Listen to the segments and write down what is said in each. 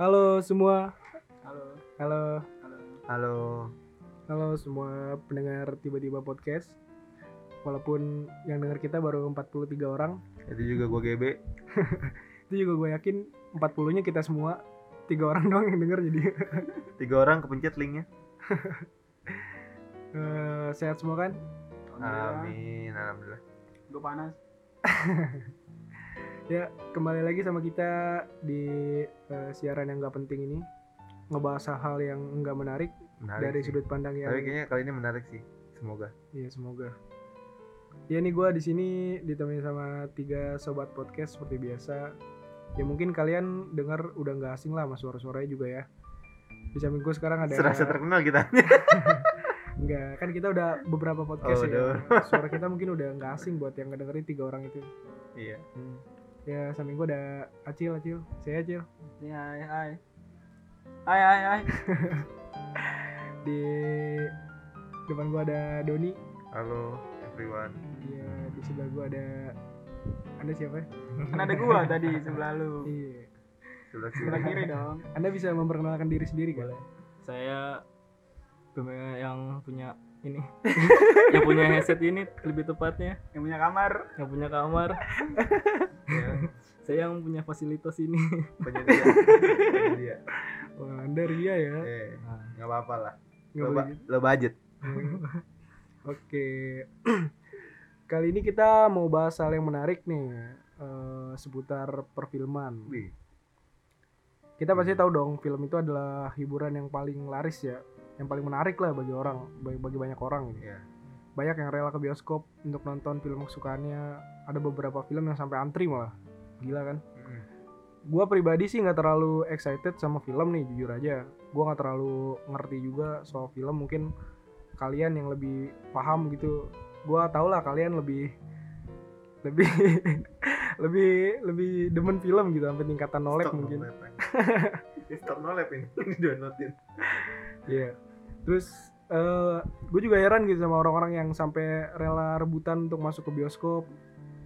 Halo semua. Halo. Halo. Halo. Halo. Halo semua pendengar tiba-tiba podcast. Walaupun yang dengar kita baru 43 orang, Itu juga gue GB. itu juga gue yakin 40-nya kita semua. Tiga orang doang yang denger jadi Tiga orang kepencet linknya. eh, sehat semua kan? Amin. Alhamdulillah. Gue panas. Ya kembali lagi sama kita di eh, siaran yang gak penting ini ngebahas hal yang enggak menarik Menarik. dari sih. sudut pandang yang Tapi kayaknya kali ini menarik sih. Semoga. Iya semoga. Ya nih gue di sini ditemani sama tiga sobat podcast seperti biasa. Ya mungkin kalian dengar udah nggak asing lah sama suara-suaranya juga ya. Di samping gue sekarang ada Serasa terkenal kita. Enggak, kan kita udah beberapa podcast Oh, ya. Suara kita mungkin udah nggak asing buat yang ngedengerin tiga orang itu. iya. Hmm. Ya samping gue ada Acil, Acil. Saya Acil. Hai hai hai. Hai hai hai. Di depan gue ada Doni. Halo everyone. Iya, di sebelah gue ada Anda siapa? Kan ada gua tadi sebelah lu. Iya. Sebelah Sebelah kiri. kiri dong. Anda bisa memperkenalkan diri sendiri kan? saya yang punya ini yang punya headset ini lebih tepatnya Yang punya kamar. yang punya kamar Ya, saya yang punya fasilitas ini penyedia. penyedia. Wah, Anda ria ya. Eh, Nah, nggak apa-apa lah. Nggak Lo, gitu. lo budget. Oke. Kali ini kita mau bahas hal yang menarik nih eh, seputar perfilman. Wih. Kita pasti tahu dong film itu adalah hiburan yang paling laris ya, yang paling menarik lah bagi orang, bagi, bagi banyak orang gitu. Iya. Banyak yang rela ke bioskop untuk nonton film kesukaannya. Ada beberapa film yang sampai antri malah. Gila kan? Mm-mm. Gua pribadi sih nggak terlalu excited sama film nih jujur aja. Gua nggak terlalu ngerti juga soal film. Mungkin kalian yang lebih paham gitu. Gua tau lah kalian lebih lebih lebih lebih demen film gitu sampai tingkatan nolep Stop mungkin. Stop nolep ini. Downloadin. Iya. Terus gue juga heran gitu sama orang-orang yang sampai rela rebutan untuk masuk ke bioskop.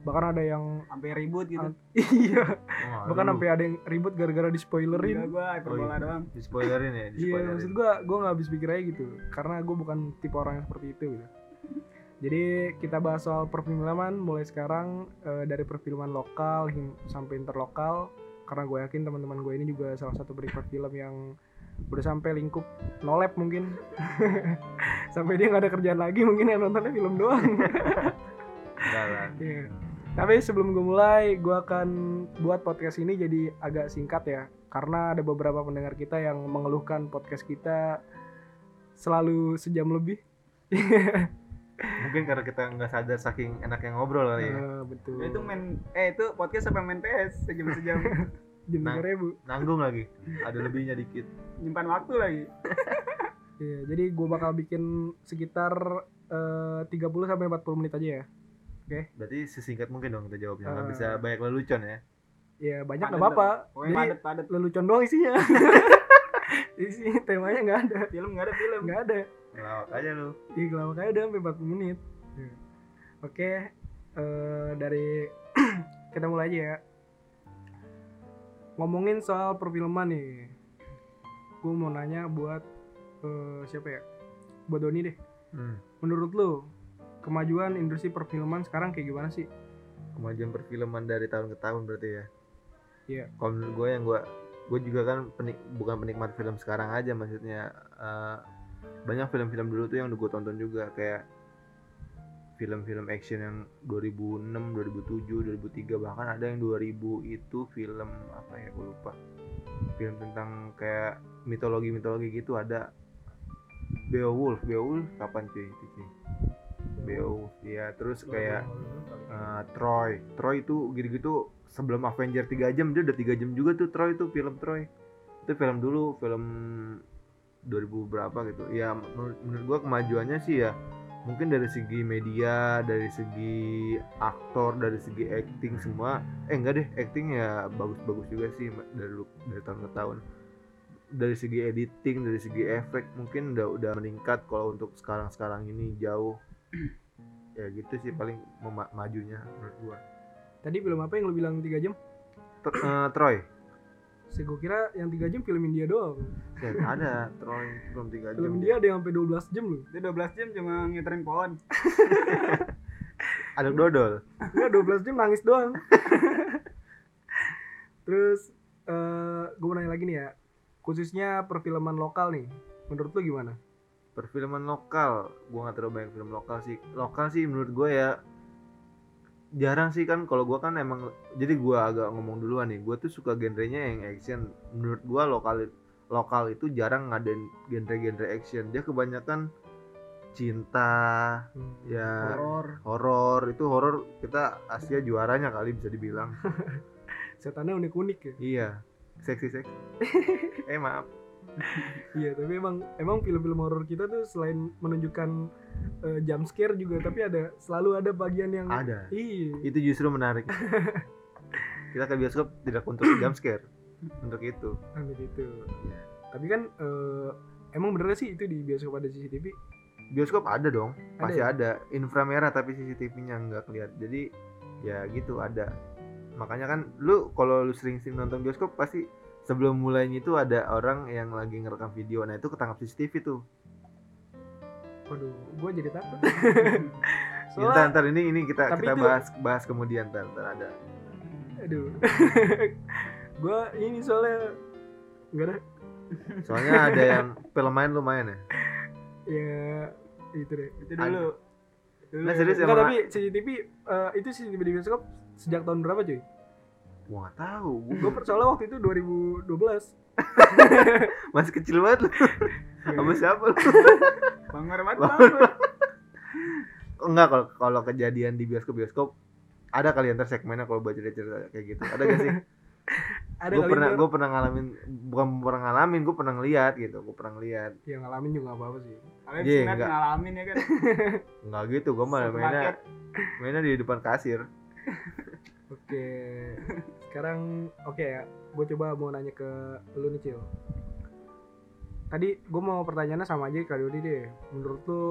Bahkan ada yang Sampai ribut gitu. iya, Oh, bahkan sampai ada yang ribut gara-gara di spoilerin. gua hyperbola iya. doang. di spoilerin ya, di Iya, maksud gua gua nggak habis pikir aja gitu. Karena gue bukan tipe orang yang seperti itu gitu. Jadi kita bahas soal perfilman mulai sekarang eh, dari perfilman lokal sampai interlokal. Karena gue yakin teman-teman gue ini juga salah satu penikmat film yang udah sampai lingkup nolep mungkin. sampai dia nggak ada kerjaan lagi mungkin yang nontonnya film doang. Lah. Iya. Tapi sebelum gue mulai, gue akan buat podcast ini jadi agak singkat ya. Karena ada beberapa pendengar kita yang mengeluhkan podcast kita selalu sejam lebih. Mungkin karena kita nggak sadar saking enaknya ngobrol kali ya. Eh, betul. Itu main eh itu podcast sampai main PS sejam-sejam. Jam Nah. tiga ribu. Nanggung lagi. Ada lebihnya dikit. Nyimpan waktu lagi. Iya, jadi gue bakal bikin sekitar eh, 30 sampai 40 menit aja ya. Berarti sesingkat mungkin dong kita jawabnya. Nggak Eh. bisa banyak lelucon ya. Iya, banyak Padet nggak apa-apa. Pokoknya Jadi padet-padet. lelucon doang isinya. Isi temanya nggak ada. Film enggak ada film. Nggak ada. Ngelawak aja lu. Iya kelama kayak udah sampai 40 menit. Oke, eh, dari kita mulai aja ya. Ngomongin soal perfilman nih, gue mau nanya buat eh, siapa ya? Buat Doni deh. Hmm. Menurut lu kemajuan industri perfilman sekarang kayak gimana sih? Kemajuan perfilman dari tahun ke tahun berarti ya. Iya. Kalau menurut gue yang gue gue juga kan penik, bukan penikmat film sekarang aja maksudnya eh, banyak film-film dulu tuh yang udah gue tonton juga kayak film-film action yang 2006, 2007, 2003 bahkan ada yang 2000 itu film apa ya gue lupa. Film tentang kayak mitologi-mitologi gitu ada. Beowulf Beowulf kapan cuy itu cuy? Beowulf ya terus kayak eh, Troy. Troy itu gitu-gitu sebelum Avenger 3 jam dia udah 3 jam juga tuh Troy itu film Troy. Itu film dulu film 2000 berapa gitu. Ya menurut, menurut gua kemajuannya sih ya mungkin dari segi media dari segi aktor dari segi acting semua. Eh enggak deh acting ya bagus-bagus juga sih dari dari tahun ke tahun. Dari segi editing dari segi efek mungkin udah udah meningkat kalau untuk sekarang-sekarang ini jauh. Ya gitu sih paling majunya menurut gua. Tadi film apa yang lu bilang 3 jam? Eh, Troy Saya gue kira yang 3 jam film India doang. Set, ada terlalu belum tiga jam Film India ada yang sampai 12 jam loh. Itu 12 jam cuma ngiterin pohon. ada dodol Enggak 12 jam nangis doang. Terus eh gue mau nanya lagi nih ya. Khususnya perfilman lokal nih. Menurut lu gimana? perfilman lokal gua nggak terlalu banyak film lokal sih lokal sih menurut gue ya jarang sih kan kalau gua kan emang jadi gua agak ngomong duluan nih gue tuh suka genrenya yang action menurut gua lokal lokal itu jarang ngadain genre-genre action dia kebanyakan cinta Hmm. ya Horor. horor itu horor kita Asia juaranya kali bisa dibilang Setannya unik-unik ya. iya seksi seksi eh maaf Iya, tapi emang emang film-film horor kita tuh selain menunjukkan eh, jump scare juga tapi ada selalu ada bagian yang ada Iya. itu justru menarik kita ke bioskop tidak untuk jump scare untuk itu Ambil itu. Tapi kan eh, emang bener sih itu di bioskop ada CCTV? bioskop ada dong Ada pasti ya? ada inframerah tapi CCTV-nya nggak kelihatan jadi ya gitu ada makanya kan lu kalau lu sering-sering nonton bioskop pasti sebelum mulainya itu ada orang yang lagi ngerekam video nah itu ketangkap CCTV tuh Waduh, gue jadi takut. Ya, ntar, ntar ini ini kita kita itu- bahas bahas kemudian ntar, ntar ada aduh. gue ini soalnya enggak ada soalnya ada yang film main lumayan ya ya itu deh. Itu dulu. Dulu. Nah, serius Enggak, tapi CCTV eh, itu CCTV di bioskop sejak tahun berapa cuy? Gua nggak tahu gua soalnya waktu itu 2012. masih kecil banget lu Iya. sama siapa lu. Bang. Bang. enggak kalau kalau kejadian di bioskop bioskop ada kali ntar segmennya kalau baca cerita kayak gitu ada gak sih Ada gue pernah gua- gue pernah ngalamin bukan pernah ngalamin gue pernah ngeliat gitu gue pernah ngeliat yang ngalamin juga gak apa-apa sih. Kalian Iya, sunat enggak. ngalamin ya kan. nggak gitu gue malah mainnya mainnya di depan kasir Oke. Sekarang oke ya. Gue coba mau nanya ke lu nih Cil. Tadi gue mau pertanyaannya sama aja kali Dodi deh. Menurut lu,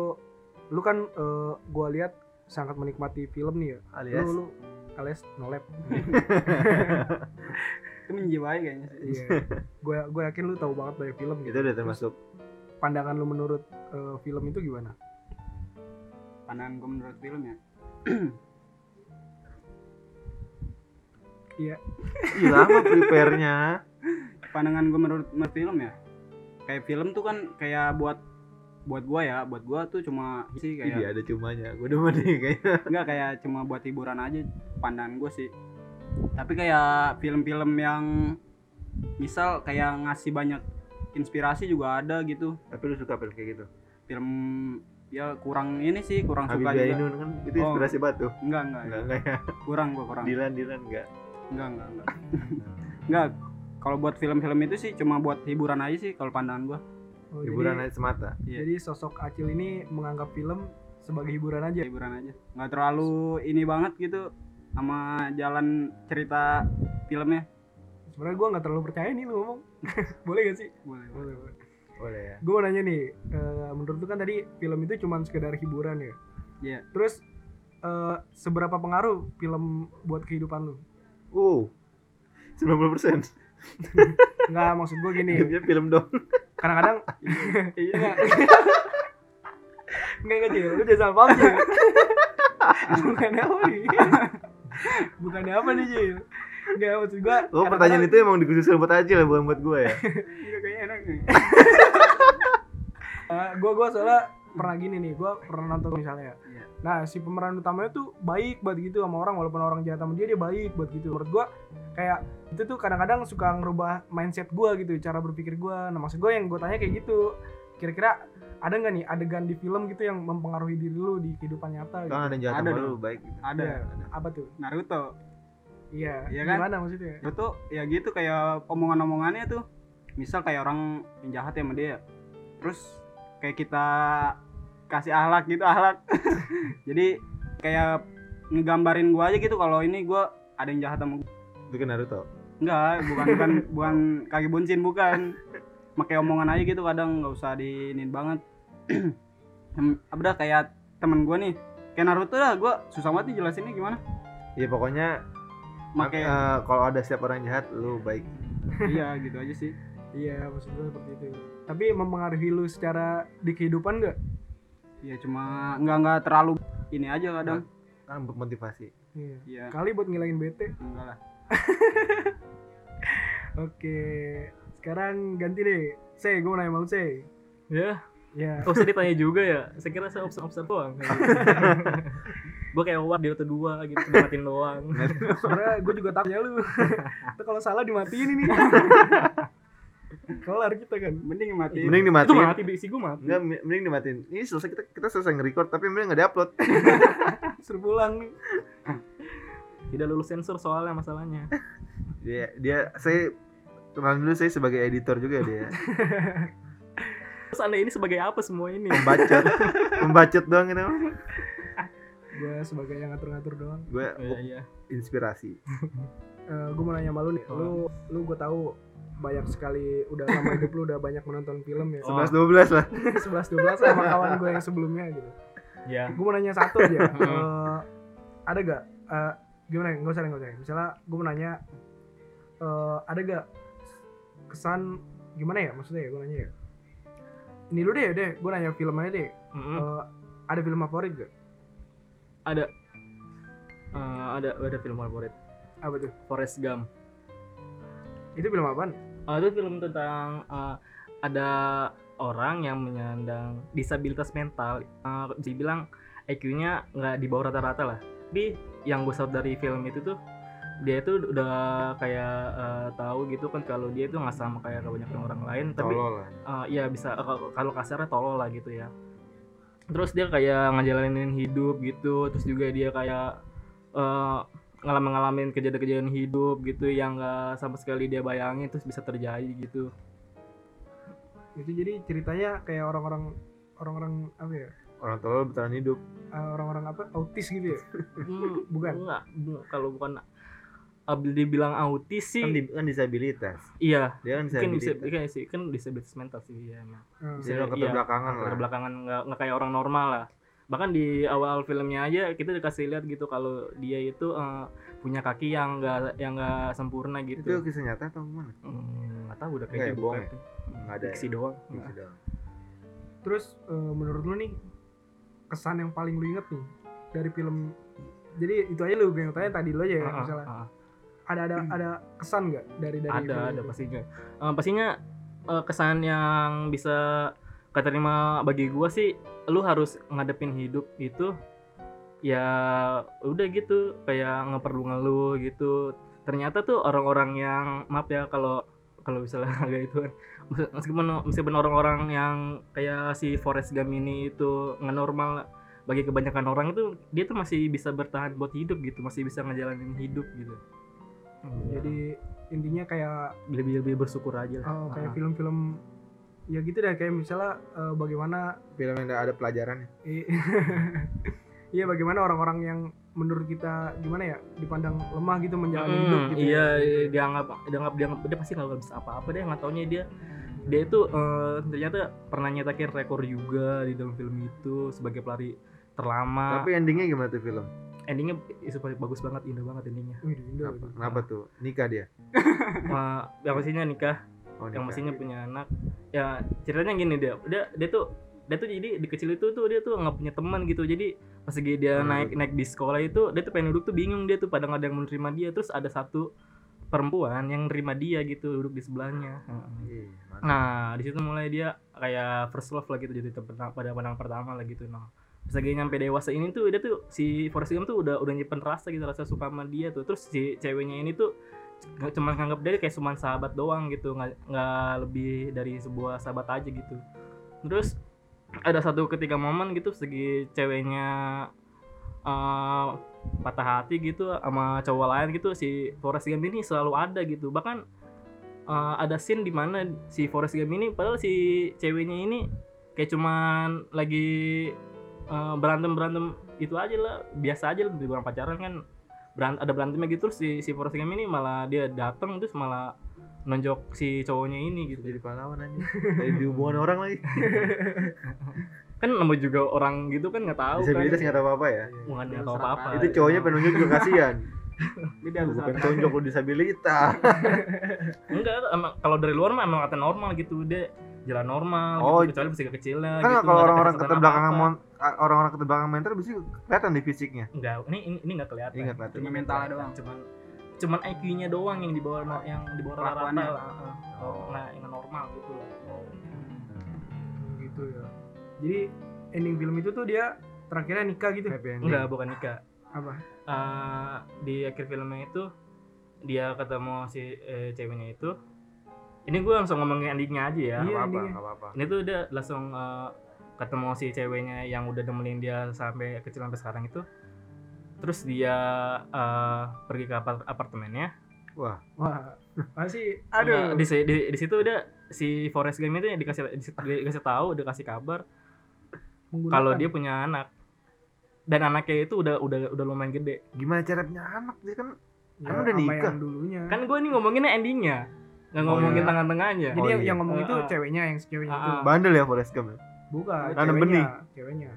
lu kan eh, gua lihat sangat menikmati film nih ya. alias Lu, lu alias nolep. Itu menjiwai kayaknya sih. Iya. Gue gue yakin lu tahu banget dari film itu gitu. udah termasuk Pandangan lu menurut eh, film itu gimana? Pandangan gue menurut film ya. Iya. Ih, lama prepare-nya Pandangan gue menurut, menurut film ya. Kayak film tuh kan kayak buat buat gua ya, buat gua tuh cuma sih kayak ada cumanya gue demen nih kayaknya enggak kayak cuma buat hiburan aja pandangan gue sih. Tapi kayak film-film yang misal kayak ngasih banyak inspirasi juga ada gitu. tapi lu suka film kayak gitu Film ya kurang ini sih, kurang suka Habibie juga. Kan itu Oh. inspirasi batu Enggak, enggak, enggak enggak ya kurang gua kurang. Dilan Dilan enggak Enggak, enggak, enggak. enggak. Kalau buat film-film itu sih cuma buat hiburan aja sih kalau pandangan gua. Oh, hiburan jadi, aja semata Iya. jadi sosok Acil ini menganggap film sebagai hiburan aja. hiburan aja nggak terlalu ini banget gitu sama jalan cerita filmnya Sebenarnya gue nggak terlalu percaya nih lu ngomong. Boleh gak sih? boleh Boleh. boleh. boleh ya Gue mau nanya nih, eh, menurut lu kan tadi film itu cuma sekedar hiburan ya. Iya. Terus eh, seberapa pengaruh film buat kehidupan lu? Uh 90 persen Enggak, maksud gue gini. hidupnya film dong Kadang-kadang iya enggak. Enggak Cil, lu jangan salah paham Cil. Bukannya apa nih? Bukannya apa nih Cil? Enggak, maksud gue oh pertanyaan itu emang dikhususkan buat aja lah bukan buat gue ya iya kayaknya enak nih gue gue soalnya pernah gini nih gue pernah nonton misalnya. Nah si pemeran utamanya tuh baik banget gitu sama orang walaupun orang jahat sama dia dia baik banget gitu menurut gue kayak itu tuh kadang-kadang suka ngerubah mindset gue gitu cara berpikir gue nah maksud gue yang gue tanya kayak gitu kira-kira ada nggak nih adegan di film gitu yang mempengaruhi diri lu di kehidupan nyata gitu? kan ada yang jahat Ada sama lu baik gitu. ada Iya. apa tuh Naruto iya Iya kan? gimana maksudnya Naruto ya gitu kayak omongan-omongannya tuh misal kayak orang yang jahat ya sama dia terus kayak kita kasih ahlak gitu ahlak. Jadi kayak ngegambarin gua aja gitu kalau ini gua ada yang jahat sama gua. Itu kan Naruto? Enggak, bukan bukan bukan kaki buncin bukan. Pakai omongan aja gitu kadang nggak usah diinin banget. Em, Apa dah kayak temen gue nih, kayak Naruto dah, gue susah banget nih jelasinnya gimana. ya pokoknya Make eh, kalau ada setiap orang jahat lu baik. Iya gitu aja sih. Iya maksud gue seperti itu. Tapi mempengaruhi lu secara di kehidupan nggak Iya cuma nggak nggak terlalu ini aja kadang. Kan untuk motivasi iya. Iya. Kali buat ngilangin bete. Enggak lah. Oke sekarang ganti deh. Say gue mau nanya sama lu say ya? Ya. Oh usah ditanya juga ya. Saya kira saya observ observ doang. Gue kayak war di Dota 2 gitu ngeliatin doang. Sebenarnya gue juga takutnya lu. Itu kalau salah dimatiin ini kelar kita kan mending mati mending itu dimatiin mati bisi gue mati Enggak, mi- mending dimatiin. Ini selesai kita kita selesai nge-record tapi mending nggak diupload. suruh pulang nih tidak lulus sensor soalnya masalahnya dia dia saya kenal dulu saya sebagai editor juga dia. terus anda ini sebagai apa semua ini Pembacot. Pembacot doang gitu. gue sebagai yang ngatur-ngatur doang Gue Iya, iya. inspirasi. gue mau nanya sama lu nih lu lu gue tahu banyak sekali udah lama hidup lu udah banyak menonton film ya. Oh. 11 12 lah. 11 12 sama kawan gue yang sebelumnya gitu. Ya. Gue mau nanya satu aja. Eh, ada gak eh, gimana? Ya nggak usah nggak usah misalnya gue mau nanya eh, ada gak kesan gimana ya maksudnya ya gue nanya ya? Ini lu deh deh. Gue nanya film aja deh. Mm-mm. Eh, ada film favorit gak ada. Eh, ada ada film favorit. Apa tuh? Forrest Gump itu film apaan? Ah, itu film tentang eh, ada orang yang menyandang disabilitas mental. Eh, dibilang IQ-nya nggak di bawah rata-rata lah. Tapi yang gue salut dari film itu tuh dia itu udah kayak eh, tahu gitu kan kalau dia itu nggak sama kayak kebanyakan orang lain tapi Tolol lah. uh, ya bisa uh, kalau- kalau kasarnya tolol lah gitu ya. Terus dia kayak ngejalanin hidup gitu terus juga dia kayak uh, ngalamin ngalamin kejadian-kejadian hidup gitu yang nggak sama sekali dia bayangin terus bisa terjadi gitu itu jadi ceritanya kayak orang-orang orang-orang apa ya Orang tolol bertahan hidup. Eh, orang-orang apa autis gitu ya Hmm, Bukan. enggak, kalau bukan uh, dibilang autis sih Kan, di, kan disabilitas. iya Dia kan mungkin bisa disabilitas. kan sih kan disabilitas mental sih ya emang Eh, Bisa bilang Iya, keterbelakangan lah. terbelakangan nggak nggak kayak orang normal lah bahkan di awal filmnya aja kita dikasih lihat gitu kalau dia itu eh, punya kaki yang nggak yang nggak sempurna Itu gitu kisah nyata atau gimana? Hmm, nggak tahu udah Nggak ya, kayak bohong ya? Nggak ada ya? fiksi doang Gitu doang. terus eh, menurut lu nih kesan yang paling lu inget nih dari film jadi itu aja lu yang tanya tadi lu aja ya ah, misalnya ah. ada ada ada kesan nggak dari dari ada ada itu? pastinya Eh, pastinya eh, kesan yang bisa keterima bagi gua sih lu harus ngadepin hidup itu ya udah gitu kayak nggak perlu ngeluh gitu. Ternyata tuh orang-orang yang maaf ya kalau kalau misalnya agak itu kan meskipun meskipun orang-orang yang kayak si Forrest Gump ini itu nggak normal bagi kebanyakan orang itu dia tuh masih bisa bertahan buat hidup gitu masih bisa ngejalanin hidup gitu. Jadi intinya kayak lebih lebih bersyukur aja lah. Oh, kayak film-film ya gitu deh kayak misalnya eh, bagaimana Film yang ada pelajarannya. i- iya bagaimana orang-orang yang menurut kita gimana ya dipandang lemah gitu menjalani Hmm, hidup gitu iya ya. iya, dianggap dianggap dianggap dia pasti nggak bisa apa-apa deh nggak taunya dia dia itu eh, ternyata pernah nyetakin rekor juga di dalam film itu sebagai pelari terlama Tapi endingnya gimana tuh film? endingnya itu bagus banget indah banget endingnya Wih, Indo, Kenapa, kenapa tuh? Nikah dia? Eh, yang pastinya nikah Oh, yang pastinya punya anak. Ya ceritanya gini dia dia dia tuh dia tuh jadi di kecil itu tuh dia tuh nggak punya teman gitu. Jadi pas lagi dia Hmm. naik naik di sekolah itu dia tuh pengen duduk tuh bingung dia tuh. Pada nggak ada yang menerima dia. Terus ada satu perempuan yang nerima dia gitu duduk di sebelahnya. Heeh. Ih, mantap. nah di situ mulai dia kayak first love lah gitu jadi pada pandangan pertama lah gitu nah pas lagi nyampe dewasa ini tuh dia tuh si Forrest Gump tuh udah udah nyimpen rasa gitu rasa suka sama dia tuh. Terus si ceweknya ini tuh nggak cuma nganggap dia kayak cuma sahabat doang gitu nggak lebih dari sebuah sahabat aja gitu. Terus ada satu ketika momen gitu segi ceweknya eh, patah hati gitu sama cowok lain gitu si Forrest Gump ini selalu ada gitu. Bahkan eh, ada scene di mana si Forrest Gump ini padahal si ceweknya ini kayak cuman lagi berantem berantem itu aja lah biasa aja lah orang pacaran kan beran- ada berantemnya gitu terus si si Forrest Gump ini malah dia datang terus malah nonjok si cowoknya ini gitu jadi pahlawan aja. Kayak di hubungan orang lagi. kan namanya juga orang gitu kan nggak tahu kan Disabilitas nggak tahu apa-apa ya. bukan nggak tahu apa apa Itu cowoknya penunjuk juga kasihan. Atas bukan tonjok lu disabilitas enggak emang kalau dari luar mah emang kata normal gitu dia jalan normal Oh, gitu, kecuali kecilnya kan gitu, kalau nggak orang-orang keterbelakangan orang-orang keterbelakangan mental bisa kelihatan di fisiknya. Enggak ini ini, ini enggak kelihatan. Ini nggak kelihatan. Cuma mentalnya doang. cuman cuman IQ-nya doang yang di bawah no- yang di bawah rata-rata. Lah heeh. Oh. nah yang normal gitu lah. Gitu ya. Jadi ending film itu tuh dia terakhirnya nikah gitu? Enggak bukan nikah. Apa? Eh, di akhir filmnya itu dia ketemu si eh, ceweknya itu. Ini gue langsung ngomongin endingnya aja ya Iya, apa-apa endingnya. nggak apa-apa. Ini tuh dia langsung eh, ketemu si ceweknya yang udah nemenin dia sampai kecil sampai sekarang itu. Terus dia eh, pergi ke apart- apartemennya. Wah. Wah masih Nah, aduh. di, si- di, di situ udah si Forrest Gump itu yang dikasih di- dikasih tahu dikasih kabar menggunakan- kalau dia punya anak. Dan anaknya itu udah udah udah lumayan gede. Gimana cara punya anak? Dia kan Ya, kan udah nikah. yang dulunya. Kan gue ini ngomonginnya endingnya. Nggak Oh, ngomongin iya. tangan-tengahnya jadi Oh, yang, iya. yang ngomong itu ceweknya yang si ceweknya itu. Ah, bandel ya Forrest Gump ya? Bukan Nanam ceweknya benih. ceweknya.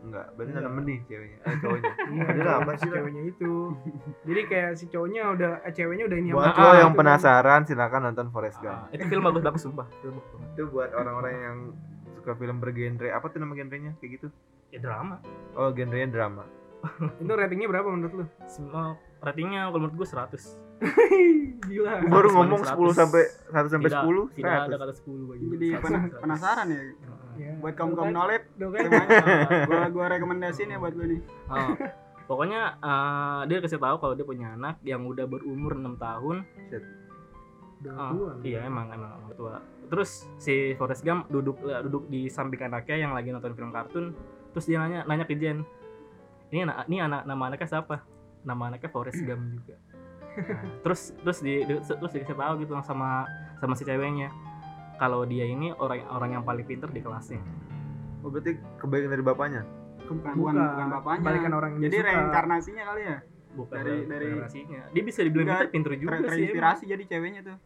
Enggak. Berarti nanam benih ceweknya. Eh cowoknya. Iya cewek- apa si sih, ceweknya itu. Jadi kayak si cowoknya udah eh, ceweknya udah ini buat lo yang kan. penasaran silakan nonton Forrest Gump. Ah, itu film bagus bagus sumpah. Film bagus banget. itu buat orang-orang yang suka film bergenre. Apa tuh nama genrenya? Kayak gitu? Ya drama. Oh genrenya drama. Itu ratingnya berapa menurut lu? Semua ratingnya kalau menurut gue 100 gila. Baru ngomong banding 10 sampai 1 sampai Tidak- 10 tidak ada 100 kata 10 bagi. Jadi 100, pena- 100. penasaran ya. Ya. Buat kaum kaum kan, nolep, gua gua rekomendasiin ya buat lu nih. Oh, pokoknya eh, dia kasih tahu kalau dia punya anak yang udah berumur 6 tahun. Udah Ah, tua. iya emang emang emang tua. Terus si Forrest Gump duduk eh, duduk di samping anaknya yang lagi nonton film kartun. Terus dia nanya nanya ke Jen ini anak ini anak nama anaknya siapa? Nama anaknya Forrest Gump juga. Nah, terus terus di, di- terus dikasih tahu gitu sama sama si ceweknya kalau dia ini orang orang yang paling pinter di kelasnya oh berarti kebaikan dari bapaknya Bukan, Bukan, bukan, bapaknya. balikan orang yang Jadi suka. reinkarnasinya kali ya. bukan Dari- dari, generasinya dia bisa dibilang Enggak, pinter pinter juga Ter- sih. Terinspirasi jadi ceweknya tuh.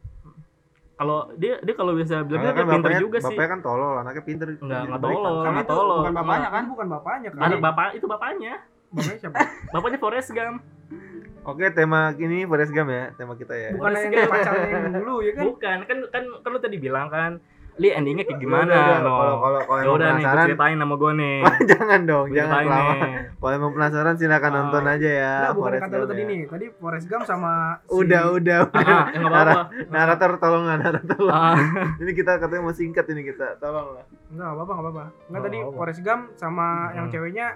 kalau dia dia kalau bisa bilang Karena dia kan pinter bapaknya, juga sih bapaknya kan tolol anaknya pinter Enggak, enggak kebaikan. tolol. Karena nggak itu tolong. bukan bapaknya kan kan? bukan bapaknya kan anak bapak itu bapaknya bapaknya siapa bapaknya Forrest Gump oke tema ini Forrest Gump ya tema kita ya bukan yang pacarnya yang dulu ya kan bukan kan kan kan lu tadi bilang kan li endingnya kayak gimana kalau kalau kalau ya emang udah nih gue penasaran ceritain sama gue nih jangan dong jangan lama nih. kalau emang penasaran silakan Ah. nonton aja ya Nah, bukan Forrest kata lu tadi ya. nih. Tadi Forrest Gump sama si udah udah Ah, udah ah, ya apa-apa narator tolong nggak narator tolong. Ah, ini kita katanya mau singkat ini kita tolong lah Enggak, apa-apa, enggak apa-apa. Enggak Oh, tadi apa. Forrest Gump sama yang Hmm. ceweknya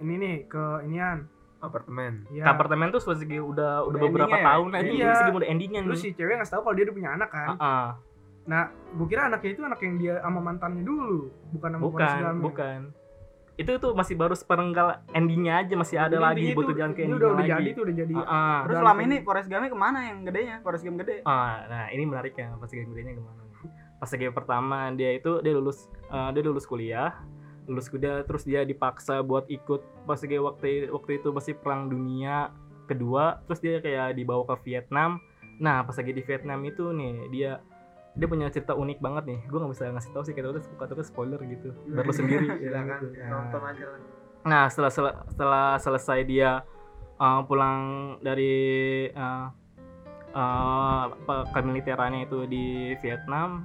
ini nih ke inian. Apartemen Ya. ke apartemen tuh segi udah udah Udah beberapa ya? tahun aja Iya. segi udah endingnya Terus nih si cewek ngasih tahu kalau dia udah punya anak kan. Ah, ah. Nah, gua kira anaknya itu anak yang dia sama mantannya dulu, bukan sama bukan Gump. bukan itu tuh masih baru seperenggal endingnya aja masih ada Jadi lagi butuh jalan ke ini endingnya udah udah lagi jadi tuh udah jadi. Ah, ah. Terus selama ini Forrest Gump ke mana yang gedenya? Forrest Gump gede. Ah, nah ini menariknya pas game gedenya gimana nih? Pas game pertama dia itu dia lulus eh, dia lulus kuliah, lulus kuliah terus dia dipaksa buat ikut pas game waktu waktu itu masih perang dunia kedua, terus dia kayak dibawa ke Vietnam. Nah pas lagi di Vietnam itu nih dia dia punya cerita unik banget nih. Gue nggak bisa ngasih tahu sih kata kata spoiler gitu. Biar lu sendiri. silakan Gitu. Nah. nonton aja lah Nah, setelah sel- setelah selesai dia uh, pulang dari uh, uh, apa, kemiliterannya itu di Vietnam,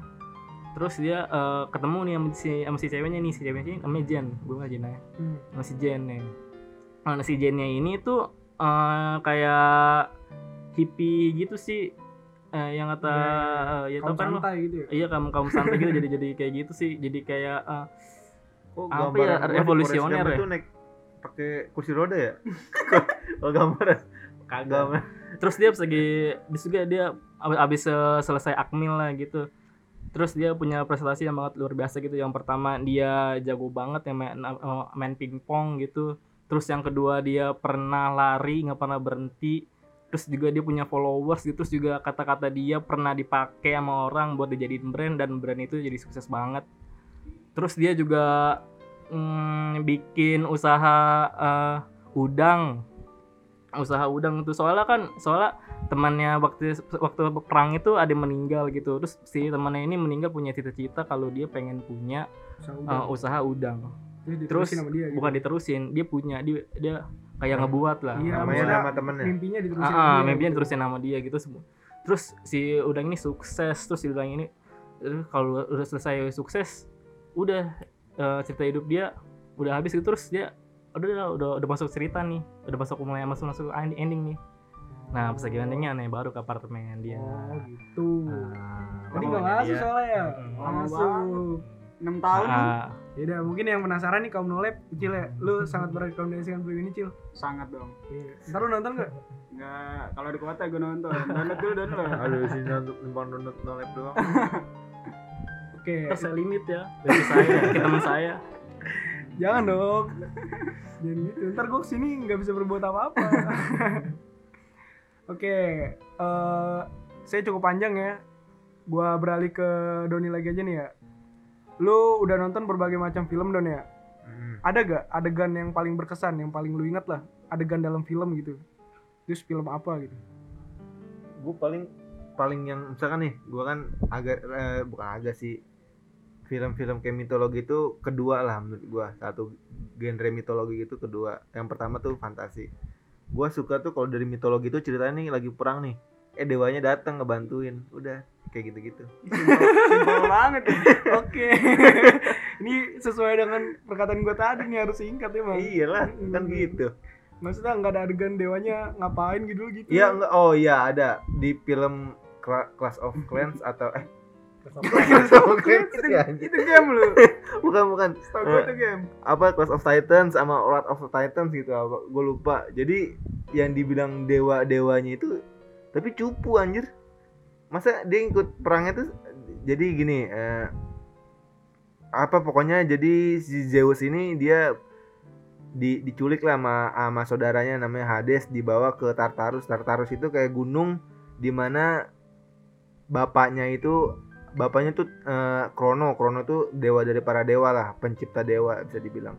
terus dia uh, ketemu nih sama si, sama si ceweknya nih, si ceweknya ini namanya Jen, gue nggak Jen ya, Hmm. sama si Jen nih. Nah, si Jennya ini tuh uh, kayak hippie gitu sih, Eh, yang kata uh, ya tau Kaum kan lo, santai gitu ya. iya kaum kaum santai gitu. Jadi jadi kayak gitu sih, jadi kayak uh, oh, Apa ya, revolusioner ya? itu naik pakai kursi roda ya? Oh gambaran kagak. gambar terus dia pas lagi juga dia ab- abis se- selesai akmil lah gitu terus dia punya prestasi yang banget luar biasa gitu. Yang pertama dia jago banget yang main, eh, main pingpong gitu. Terus yang kedua dia pernah lari nggak pernah berhenti. Terus juga dia punya followers gitu. Terus juga kata-kata dia pernah dipakai sama orang buat dijadiin brand. Dan brand itu jadi sukses banget. Terus dia juga mm, bikin usaha eh, udang usaha udang itu soalnya kan soalnya temannya waktu waktu perang itu ada yang meninggal gitu. Terus si temannya ini meninggal punya cita-cita kalau dia pengen punya Usaha eh, udang. usaha udang. Terus sama dia gitu. bukan diterusin dia punya dia dia kayak ngebuat lah. Iya, namanya nama temennya. mimpinya diterusin ah, sama ah, dia mimpinya gitu. diterusin nama dia gitu semua. Terus si udang ini sukses terus si udang ini eh, kalau udah selesai sukses udah eh, cerita hidup dia udah habis gitu. Terus dia udah udah udah masuk cerita nih. Udah masuk mulai masuk masuk ending nih. Nah pas lagi endingnya aneh baru ke apartemen dia. Oh gitu. Nah, tadi oh, nggak masuk dia. soalnya ya? Masuk. 6 tahun. nih. Ah, Yaudah, mungkin yang penasaran nih kaum nolep, Cil ya, lu sangat merekomendasikan film ini, Cil. sangat dong. Iya. Ntar lu nonton gak? nggak kalau di kota gue nonton. Download dulu download. Aduh sih nonton numpang nonton nolep doang. Oke, terus saya limit ya. Dari saya ke teman saya jangan dong. Jangan gitu, ntar gue ke sini nggak bisa berbuat apa-apa. Oke, eh, saya cukup panjang ya. Gua beralih ke Doni lagi aja nih ya. Lu udah nonton berbagai macam film Don ya? Mm. Ada gak adegan yang paling berkesan, yang paling lu ingat lah? Adegan dalam film gitu. Terus film apa gitu? gue paling paling yang misalkan nih gue kan agak eh, bukan agak sih film-film kayak mitologi itu kedua lah menurut gue satu genre mitologi itu kedua yang pertama tuh fantasi gue suka tuh kalau dari mitologi itu ceritanya nih lagi perang nih eh dewanya datang ngebantuin udah kayak gitu-gitu simpel banget ya Oke. Ini sesuai dengan perkataan gue tadi nih harus singkat emang. iyalah kan Hmm. gitu Maksudnya nggak ada adegan dewanya ngapain gitu gitu. Iya enggak oh iya ada di film Cla- Class of Clans atau eh Class of ya, anjir. itu game lu. Bukan bukan. Gue itu game. apa Clash of Titans sama Wrath of the Titans gitu apa gue lupa. Jadi yang dibilang dewa dewanya itu tapi cupu anjir. Masa dia ikut perangnya tuh jadi gini eh, apa pokoknya jadi si Zeus ini dia di, diculik lah sama, sama saudaranya namanya Hades dibawa ke Tartarus. Tartarus itu kayak gunung di mana bapaknya itu bapaknya tuh eh, Krono. Krono tuh dewa dari para dewa lah pencipta dewa bisa dibilang.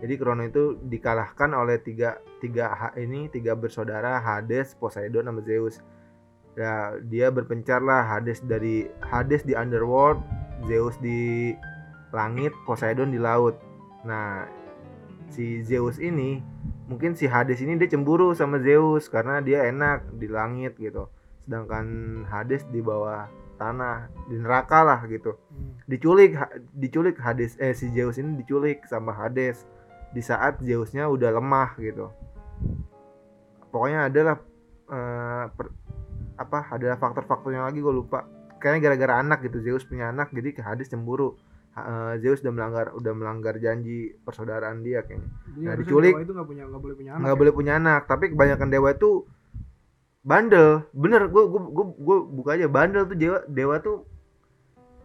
Jadi Krono itu dikalahkan oleh tiga tiga ini tiga bersaudara Hades Poseidon sama Zeus. Ya dia berpencar lah Hades dari Hades di underworld Zeus di langit Poseidon di laut. Nah si Zeus ini mungkin si Hades ini dia cemburu sama Zeus karena dia enak di langit gitu. Sedangkan Hades di bawah tanah di neraka lah gitu Hmm. diculik Ha- diculik Hades eh si Zeus ini diculik sama Hades di saat Zeusnya udah lemah gitu pokoknya adalah eh, per- apa adalah faktor-faktornya lagi gue lupa kayaknya gara-gara anak gitu Zeus punya anak jadi ke Hades cemburu eh, Zeus udah melanggar udah melanggar janji persaudaraan dia kayaknya Jadi Nah, diculik. dewa itu nggak punya nggak boleh punya anak. nggak ya? boleh punya anak tapi kebanyakan dewa itu bandel. Bener gue gue gue gue buka aja. Bandel tuh dewa dewa tuh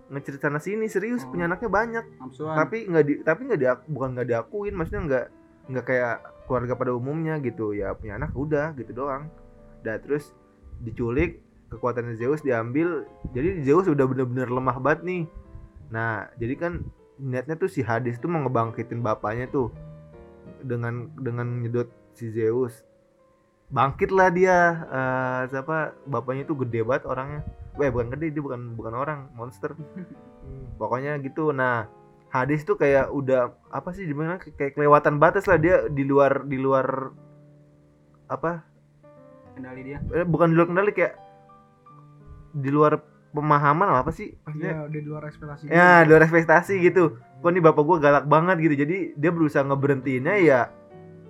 ngecerit sana sini serius Oh. punya anaknya banyak. Tapi nggak di tapi nggak diak bukan nggak diakuin maksudnya nggak nggak kayak keluarga pada umumnya gitu. Ya punya anak udah gitu doang. Dan terus diculik kekuatan Zeus diambil. Jadi Zeus udah bener-bener lemah banget nih. Nah jadi kan niatnya tuh si Hades tuh mau ngebangkitin bapaknya tuh dengan dengan nyedot si Zeus bangkitlah dia. Eh, siapa? Bapaknya tuh gede banget orangnya. Weh bukan gede dia bukan bukan orang monster. Hmm. pokoknya gitu. Nah Hades tuh kayak udah apa sih di mana kayak kelewatan batas lah. Dia di luar di luar apa? Kendali dia. Eh, bukan di luar kendali kayak di luar pemahaman apa sih? Ya Maksudnya, udah di luar ekspektasi. ya di luar ekspektasi gitu. Kok nih bapak gua galak banget gitu. Jadi dia berusaha ngeberhentiinnya ya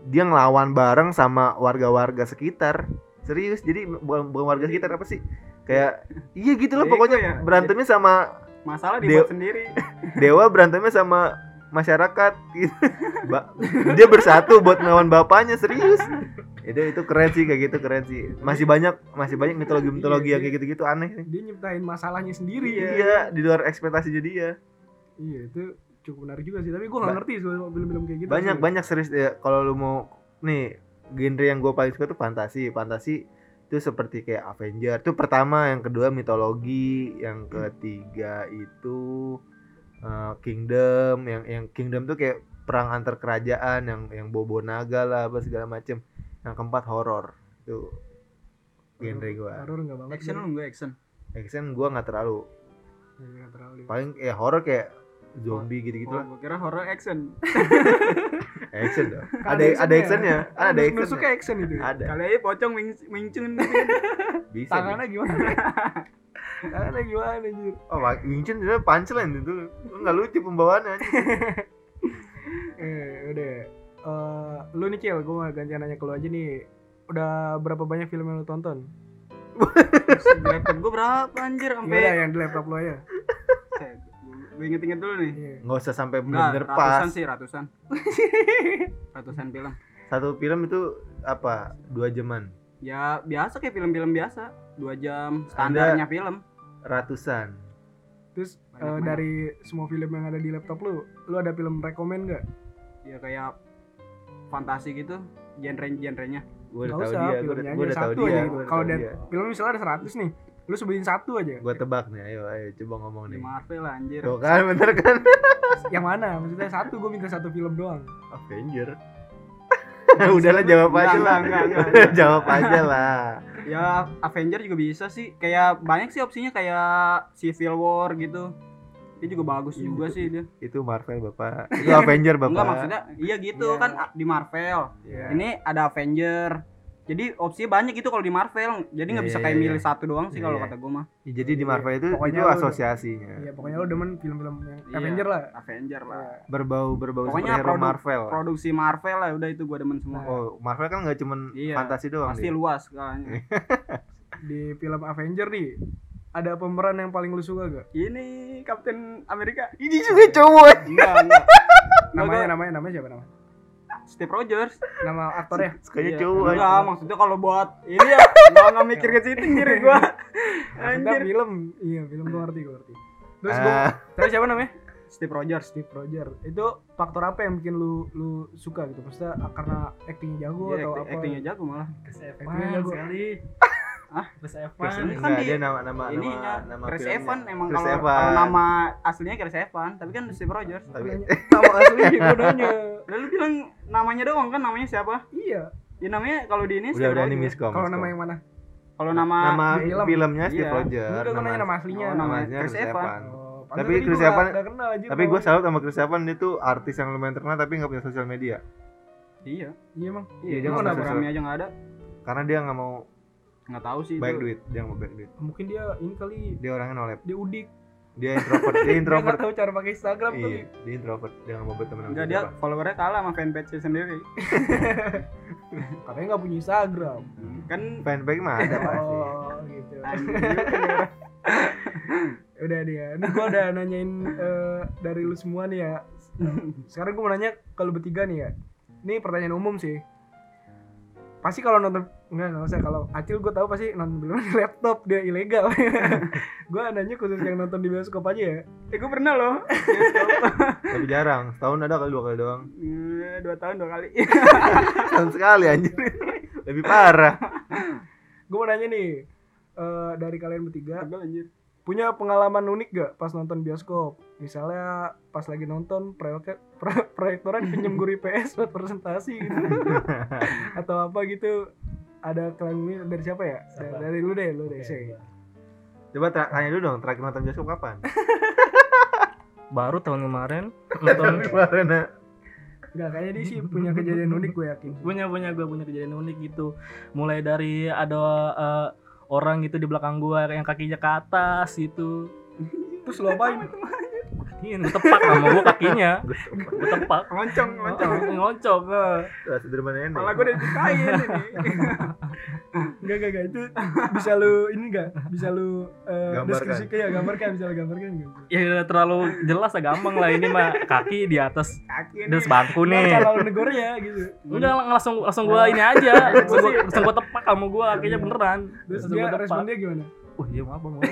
dia ngelawan bareng sama warga-warga sekitar serius jadi bukan bukan warga sekitar apa sih kayak iya gitu loh pokoknya ya? berantemnya sama masalah Dia- dibuat sendiri dewa berantemnya sama masyarakat gitu. Ba- dia bersatu buat ngelawan bapaknya serius itu itu keren sih kayak gitu keren sih masih banyak masih banyak mitologi mitologi yang kayak gitu gitu aneh. Dia nyiptain masalahnya sendiri ya. iya di luar ekspektasinya dia Iya itu cukup menarik juga sih. Tapi gue nggak Ba- ngerti soal film-film kayak gitu. banyak sih. banyak serius ya kalau lu mau nih genre yang gue paling suka tuh fantasi fantasi itu seperti kayak Avenger itu pertama yang kedua mitologi yang ketiga itu eh, Kingdom yang yang Kingdom tuh kayak perang antar kerajaan yang yang bobo naga lah apa segala macem yang keempat horor itu genre gue Horor nggak banget. action lu gue action action gue nggak terlalu Nggak terlalu. paling ya horor kayak zombie gitu-gitu Oh, lah. gua kira horror action. Action dong. Ada ada actionnya. Kan ada Nusuk- Nusuknya actionnya. action itu. Ada. Kali aja pocong Wing, Wing Chun. Bisa. Tangannya gimana? Tangannya gimana anjir? Oh, Wing Chun itu punchline itu. Enggak lucu pembawaannya. Eh, udah. Eh, lu nih Cil, gue mau gantian nanya ke lu aja nih. Udah berapa banyak film yang lu tonton? Di laptop gua berapa anjir sampai yang di laptop lu aja? Gue inget-inget dulu nih. Iya. Nggak usah sampai Enggak, bener-bener ratusan pas. sih, ratusan. ratusan film. Satu film itu apa? Dua jaman. Ya biasa kayak film-film biasa. Dua jam standarnya film. Ratusan. Terus Banyak eh, banget. dari semua film yang ada di laptop lu, lu ada film rekomen gak? Ya kayak fantasi gitu, genre-genrenya. Gue udah tahu dia. Gue udah, gua aja udah tahu satu dia. gitu. Kalau dia. film misalnya ada 100 nih, lu sebutin satu aja. Gue tebak nih. Ayo, ayo coba ngomong Di nih. Marvel lah anjir. Tuh kan bener kan? Yang mana? Maksudnya satu, gue minta satu film doang. Avenger. Udahlah jawab Enggak, aja lah. enggak, enggak, enggak. jawab aja lah. Ya Avenger juga bisa sih. Kayak banyak sih opsinya kayak Civil War gitu. Dia juga bagus Iya, juga betul. sih dia. Itu Marvel bapak. Itu Avenger bapak. Enggak maksudnya iya gitu Iya. kan di Marvel. Iya. Ini ada Avenger. Jadi opsinya banyak gitu kalau di Marvel. Jadi nggak Iya, bisa iya, kayak iya. milih satu doang sih kalau kata gue mah. Ya, jadi di Marvel itu Pokoknya itu asosiasinya. Iya, pokoknya lu demen film-film yang. Avenger lah. Avenger lah. Berbau berbau Pokoknya superhero Marvel. Produksi Marvel lah udah itu gue demen semua. Nah, Oh, Marvel kan nggak cuman fantasi doang Pasti dia. luas kayaknya. Di film Avenger nih, ada pemeran yang paling lu suka gak? Ini Captain Amerika. Ini juga cowok. Enggak, enggak. Namanya, namanya, namanya siapa nama? Steve Rogers. Nama aktornya? Sukanya Iya. cowok. Enggak, aja. maksudnya kalau buat ini ya enggak enggak mikir ke situ diri gua. Maksudnya Anjir. film, iya film gue ngerti, gue ngerti. Terus gue, Ah, terus siapa namanya? Steve Rogers. Steve Rogers. Itu faktor apa yang bikin lu lu suka gitu? Maksudnya ah, karena actingnya jago Iya, atau acting- apa? actingnya jago malah. Evans jago. sekali. Hah? Chris Evans. Enggak, di- dia nama nama Ini nama nama Chris filmnya. Evans emang Chris kalau nama aslinya Chris Evans, tapi kan Steve Rogers. Tapi Nama aslinya nanya. Lalu bilang namanya doang kan namanya siapa? Iya. Ya namanya kalau di ini udah udah ini miskom. Kalau nama yang mana? Kalau nama, nama film. filmnya Steve Iya. Rogers. Enggak, nanya nama aslinya. Oh, namanya namanya Chris Chris Evans. Oh, Tapi Chris Evans- aja Tapi gue salut sama Chris Evans dia tuh artis yang lumayan terkenal tapi nggak punya sosial media. Iya. Iya emang. Iya, dia dia nggak ada? Karena dia nggak mau Enggak tahu sih baik itu. duit, dia nggak mau baik duit. Mungkin dia ini kali Dia orangnya nolep. dia udik. Dia introvert, dia Dia nggak introvert. tahu cara pakai Instagram kali. Iya, dia introvert. Dia nggak mau berteman sama dia followernya kalah sama fanpage sendiri. Katanya nggak punya Instagram. Kan Fanbase mah ada pasti. Oh, gitu. Udah dia. Ini gua udah nanyain eh, dari lu semua nih ya. Sekarang gua mau nanya kalau bertiga nih ya. Ini pertanyaan umum sih. Pasti kalau nonton enggak enggak usah kalau Acil gue tahu pasti nonton film di laptop dia ilegal. gua nanya khusus yang nonton di bioskop aja ya. Eh gue pernah loh. Tapi jarang. Setahun ada kali dua kali doang. Eh, dua tahun dua kali. Setahun sekali anjir. Lebih parah. Gue mau nanya nih eh, dari kalian bertiga anjir. Punya pengalaman unik gak pas nonton bioskop? Misalnya pas lagi nonton proyek pro- proyektoran pinjem guru IPS buat presentasi gitu. Atau apa gitu. Ada kalian dari siapa ya? Siapa? Dari lu deh, lu deh. Shay. Coba tanya dulu dong, terakhir nonton bioskop kapan? Baru tahun kemarin nonton Kemarin ya. Enggak, kayaknya dia sih punya kejadian unik gue yakin. punya punya gue punya kejadian unik gitu mulai dari ada eh, orang gitu di belakang gua yang kakinya ke atas gitu Terus lo apain? Kakinya gue tepak sama gua kakinya gue tepak Ngoncong, ngoncong. ngoncok eh. Lah sederhana ini. Malah gue udah disukain ini. Enggak, enggak, enggak. Itu bisa lu ini enggak? Bisa lu eh, Gambarkan. deskripsi kayak gambarkan, bisa lu gambarkan enggak? ya udah terlalu jelas lah gampang lah ini mah kaki di atas Kaki di atas ini. bangku nih Nggak, kalau negor ya gitu. udah lang- langsung langsung gua ini aja langsung gua, langsung gua tepak sama gua kakinya beneran Terus dia gua tepak respon dia gimana? oh iya maaf bang.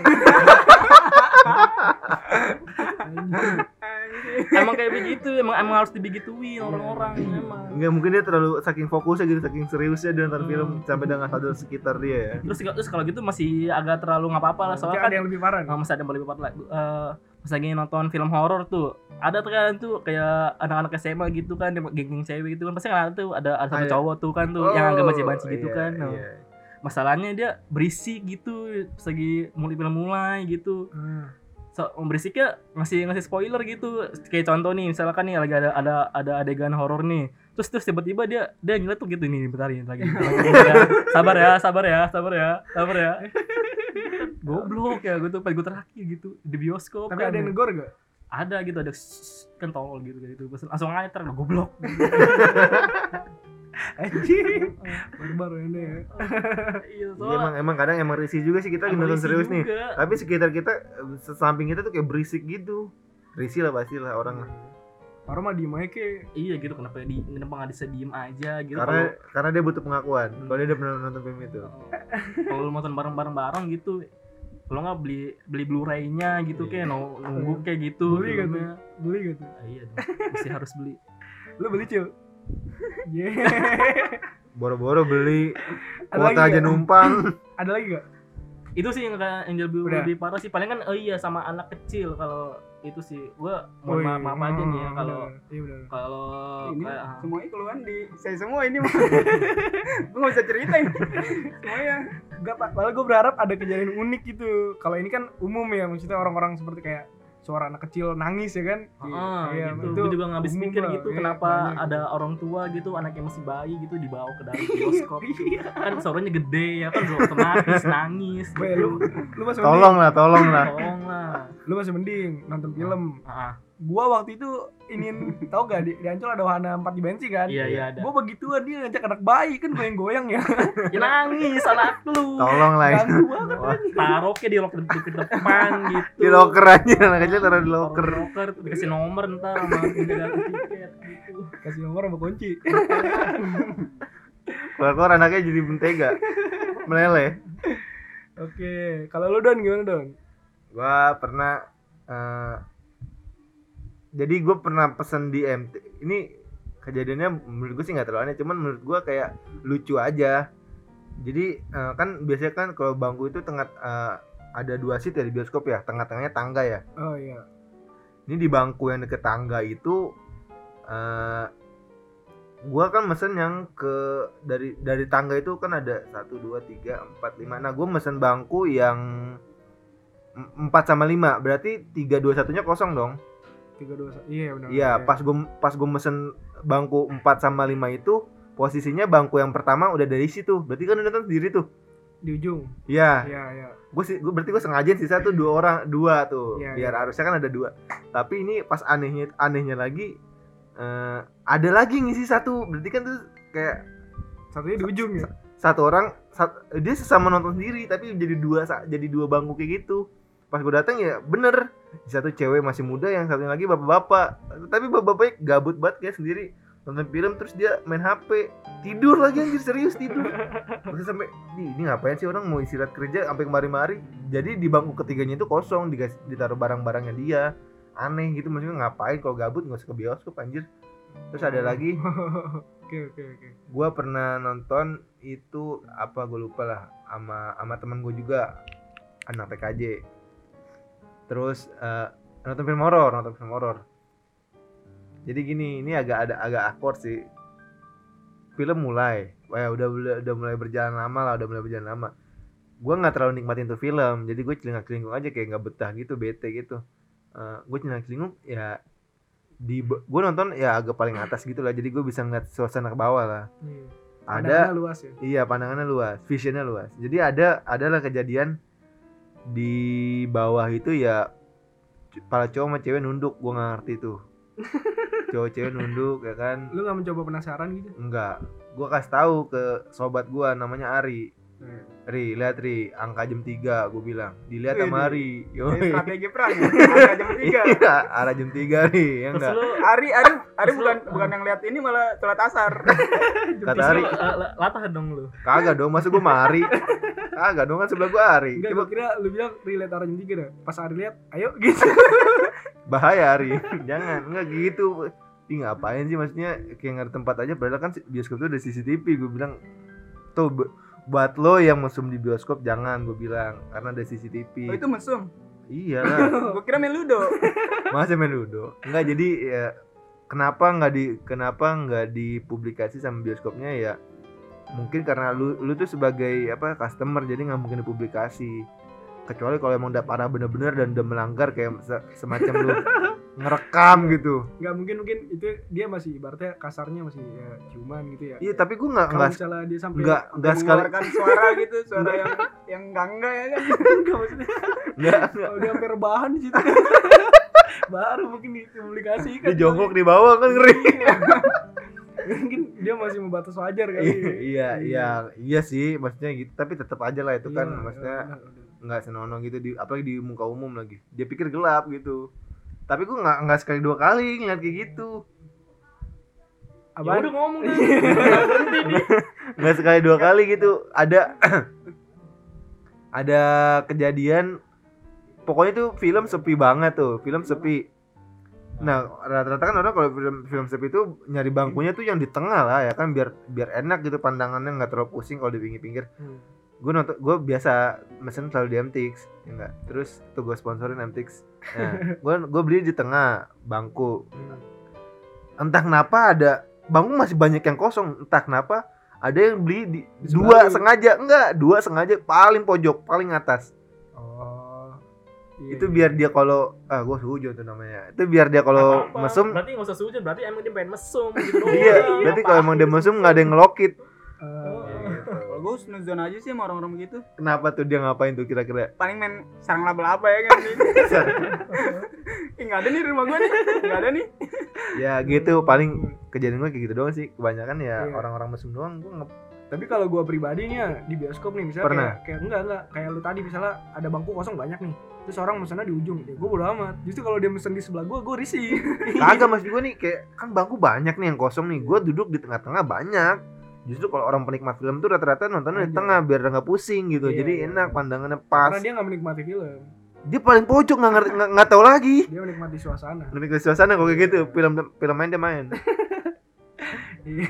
emang kayak begitu emang emang harus dibegituin orang-orang emang Enggak mungkin dia terlalu saking fokusnya gitu, saking seriusnya dia nonton Hmm. film sampai dengan sadar sekitar dia ya. terus terus kalau gitu masih agak terlalu nggak apa-apa lah soalnya kan ada yang lebih parah. nih. Nah, masih ada yang lebih cepat lagi. Eh, pas lagi nonton film horor tuh, ada tuh kan tuh kayak anak-anak SMA gitu kan, dia geng-geng cewek gitu kan, pasti kan ada tuh ada, ada satu Ada. cowok tuh kan tuh yang agak banci-banci gitu iya, kan. Nah, Iya. Masalahnya dia berisik gitu, pas lagi mulai film mulai gitu. Hmm. So, berisiknya ngasih ngasih spoiler gitu. Kayak contoh nih misalkan nih lagi ada ada ada adegan horor nih. Terus terus tiba-tiba dia dia ngeliat tuh gitu nih bentar ini lagi, sabar ya sabar ya sabar ya sabar ya. Goblok ya gue tuh pas gue terakhir gitu di bioskop Tapi kan. ada yang negor gak? ada gitu ada "Shh, kan tolol gitu gitu. Terus langsung aja ter goblok Anjing. Barbar ini ya. iya Iya, emang emang kadang emang risih juga sih kita Emang nonton serius nih juga. tapi sekitar kita samping kita tuh kayak berisik gitu risih lah pasti lah orang lah. Orang mah diem aja kayak iya gitu kenapa di kenapa nggak bisa diem aja gitu karena karena dia butuh pengakuan Hmm. kalau dia udah pernah nonton film itu kalau kalau lu nonton bareng-bareng bareng gitu kalau nggak beli beli Blu-ray-nya gitu kayak no- nunggu kayak gitu Beli kan filmnya. beli gitu. Ah, iya dong mesti harus beli Lu beli cil? Yeah. boro-boro beli kuota aja nggak? numpang Ada lagi gak? itu sih yang kayak yang lebih, Udah. lebih parah sih paling kan oh iya sama anak kecil kalau itu sih gua mohon iya. maaf, aja nih ya Hmm, kalau bener. Iya kalau ini kayak ah, semuanya keluhan di saya semua ini mah gue nggak bisa ceritain semuanya Enggak pak, malah gue berharap ada kejadian unik gitu. Kalau ini kan umum ya, maksudnya orang-orang seperti kayak suara anak kecil nangis ya kan? Ah, Iya, gitu. itu Gue juga nggak habis mikir lah. gitu Iya, kenapa banyak ada gitu. orang tua gitu anaknya masih bayi gitu dibawa ke dalam bioskop gitu. kan suaranya gede ya kan otomatis nangis gitu. lu lu masih tolong lah tolong lah tolong lah mending, lu masih mending nonton film. ah, Gua waktu itu ingin tau gak di, di Ancol ada wahana 4 dimensi kan? iya iya ada Gua begituan dia ngajak anak bayi kan goyang-goyang ya. ya nangis anak lu tolong lah itu Ganggu banget. Wah, taruh ke di loker di depan gitu di loker aja anak kecil taruh di loker loker loker dikasih nomor ntar sama tiket gitu Kasih nomor sama kunci. keluar anaknya jadi mentega meleleh Oke, kalau lu Don gimana Don? gua pernah eh, jadi gue pernah pesen di MT ini kejadiannya menurut gue sih nggak terlalu aneh cuman menurut gua kayak lucu aja. Jadi eh, kan biasanya kan kalau bangku itu tengah eh, ada dua seat ya di bioskop ya tengah-tengahnya tangga ya. Oh iya. ini di bangku yang deket tangga itu eh gua kan mesen yang ke dari dari tangga itu kan ada satu dua tiga empat lima. Nah gue mesen bangku yang em- empat sama lima. Berarti tiga dua satunya kosong dong Tiga dua. Iya benar. iya pas gue pas gue mesen bangku empat sama lima itu posisinya bangku yang pertama udah dari situ berarti kan udah nonton sendiri tuh di ujung. iya Iya iya. gue sih gue berarti gue sengaja sisa tuh dua orang dua tuh Iya, biar iya. harusnya kan ada dua tapi ini pas anehnya anehnya lagi eh, ada lagi ngisi satu berarti kan tuh kayak Satunya di ujung ya. satu orang sat- dia sesama nonton sendiri tapi jadi dua jadi dua bangku kayak gitu pas gue datang ya bener satu cewek masih muda yang satunya lagi bapak-bapak. Tapi bapak-bapaknya gabut banget kayak sendiri. Nonton film terus dia main HP tidur lagi anjir serius tidur. Terus sampai "Ih, ini ngapain sih orang mau istirahat kerja sampai kemari-mari? Jadi di bangku ketiganya itu kosong dikasih ditaruh barang-barangnya dia. Aneh gitu maksudnya ngapain kalau gabut nggak usah ke bioskop anjir. Terus ada lagi. Oke oke oke. gua pernah nonton itu apa gue lupa lah sama sama teman gue juga. Anak PKJ terus eh, nonton film horor nonton film horor. Jadi gini ini agak ada agak awkward sih. Film mulai. Wah, udah udah udah mulai berjalan lama lah udah mulai berjalan lama. Gua nggak terlalu nikmatin tuh film. Jadi gue celingak celinguk aja kayak nggak betah gitu bete gitu. Gue celingak celinguk ya di gue nonton ya agak paling atas gitu lah. Jadi gue bisa ngeliat suasana ke bawah lah. Iya. ada luas ya. iya pandangannya luas visionnya luas. Jadi ada adalah kejadian di bawah itu ya para cowok sama cewek nunduk gua nggak ngerti tuh. Cowok cewek nunduk ya kan? Lu nggak mencoba penasaran gitu? enggak gua kasih tahu ke sobat gua namanya Ari. Nah, Ri lihat Ri angka jam 3 gua bilang. Dilihat sama Ari Ini Yoi. strategi perang Angka jam tiga. Iya arah jam 3 nih ya terus enggak? lu Ari Ari Ari bukan lu- bukan yang lihat ini malah sholat asar. Kata Ari. latah dong lu. Kagak dong masa gua sama Ari? Kagak dong kan sebelah gua Ari. Enggak, Coba gue kira lu bilang relate arah jam 3 dah. Pas Ari lihat, ayo gitu. bahaya Ari. Jangan enggak gitu. Ih ngapain sih maksudnya? Kayak ada tempat aja padahal kan bioskop itu ada CCTV gue bilang tuh buat lo yang mesum di bioskop jangan gue bilang. Karena ada CCTV oh, itu mesum? Iya lah. Gue kira main ludo. Masa main ludo? Enggak jadi ya kenapa nggak di kenapa nggak dipublikasi sama bioskopnya? Ya mungkin karena lu lu tuh sebagai apa customer jadi nggak mungkin dipublikasi. Kecuali kalau emang udah parah bener-bener dan udah melanggar kayak se- semacam lu ngerekam gitu. Nggak mungkin mungkin itu dia masih ibaratnya kasarnya masih ya, ciuman gitu ya. Iya tapi gue nggak nggak misalnya dia sampai nggak nggak sekali mengeluarkan suara gitu suara yang yang enggak enggak ya kan? Nggak maksudnya. Nggak kalau dia sampai rebahan di situ. Baru mungkin dipublikasikan. Di jongkok di bawah kan ngeri. Iya. mungkin dia masih membatas wajar kali iya iya iya sih maksudnya gitu. Tapi tetap aja lah itu kan Iya, maksudnya nggak senonoh gitu di apalagi di muka umum lagi. Dia pikir gelap gitu tapi gue nggak nggak sekali dua kali ngeliat kayak gitu Ya Apaan? udah ngomong deh. Berhenti nih. nggak sekali dua kali gitu ada ada kejadian pokoknya tuh film sepi banget tuh film sepi nah rata-rata kan orang kalau film film sepi itu nyari bangkunya tuh yang di tengah lah ya kan biar biar enak gitu pandangannya nggak terlalu pusing kalau di pinggir-pinggir Hmm. gue nonton gue biasa mesen selalu di MTX ya enggak terus tuh gue sponsorin MTX gue gue beli di tengah bangku. Entah kenapa ada bangku masih banyak yang kosong. Entah kenapa ada yang beli di dua sengaja. Enggak dua sengaja. Paling pojok paling atas. Oh iya, itu iya. biar dia kalau ah gue sehujon tuh namanya. Itu biar dia kalau mesum Berarti nggak usah sujud, berarti emang dia pengen mesum gitu iya berarti kalau emang dia mesum nggak ada yang ngelokit gue snuzon aja sih sama orang-orang begitu. Kenapa tuh dia ngapain tuh kira-kira? Paling main sarang laba-laba ya kan nggak ada nih di rumah gue nih. Nggak ada nih. Ya gitu. Paling kejadian gue kayak gitu doang sih. Kebanyakan ya Iya. orang-orang mesum doang. Gue nge- tapi kalau gua pribadi nih ya di bioskop nih misalnya Pernah? kayak, kayak enggak enggak. Kayak lu tadi misalnya ada bangku kosong banyak nih. Terus orang mesennya di ujung. Ya gue bodo amat. Justru kalau dia mesen di sebelah gua gue risih. Kagak maksud gue nih kayak kan bangku banyak nih yang kosong nih. Gue duduk di tengah-tengah banyak justru kalau orang penikmat film tuh rata-rata nontonnya di tengah biar nggak pusing gitu. Iya, jadi iya, enak iya. pandangannya pas. karena dia nggak menikmati film. Dia paling pojok nggak ngerti nggak nggak tahu lagi. Dia menikmati suasana. Menikmati suasana kok kayak gitu. Film film main dia main. Iya.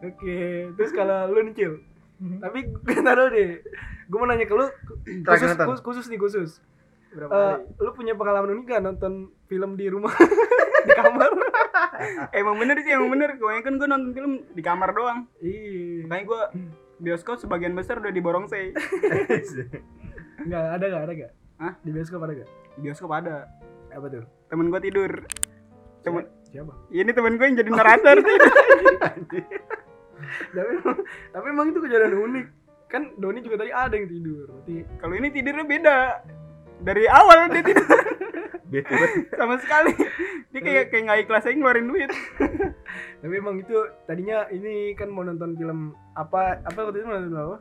oke terus kalau lu nih Cil. Tapi gue taruh deh. Gue mau nanya ke lu khusus, khusus nih khusus berapa Eh, kali lu punya pengalaman unik gak nonton film di rumah? Di kamar? Emang bener sih emang bener. Gue kan gue nonton film di kamar doang. Iya. Makanya gue bioskop sebagian besar udah di Borongsei nggak ada nggak ada nggak? Hah? di bioskop ada nggak? Di bioskop ada. Apa tuh? Temen gue tidur. Temen siapa? Ini temen gue yang jadi narator. Tapi emang, tapi emang itu kejadian unik. Kan Doni juga tadi ada yang tidur berarti kalau ini tidurnya beda dari awal dia tidur. Bete sama sekali. Dia kayak kayak nggak ikhlas aja ngeluarin duit. Tapi emang itu tadinya ini kan mau nonton film apa apa waktu itu mau nonton apa?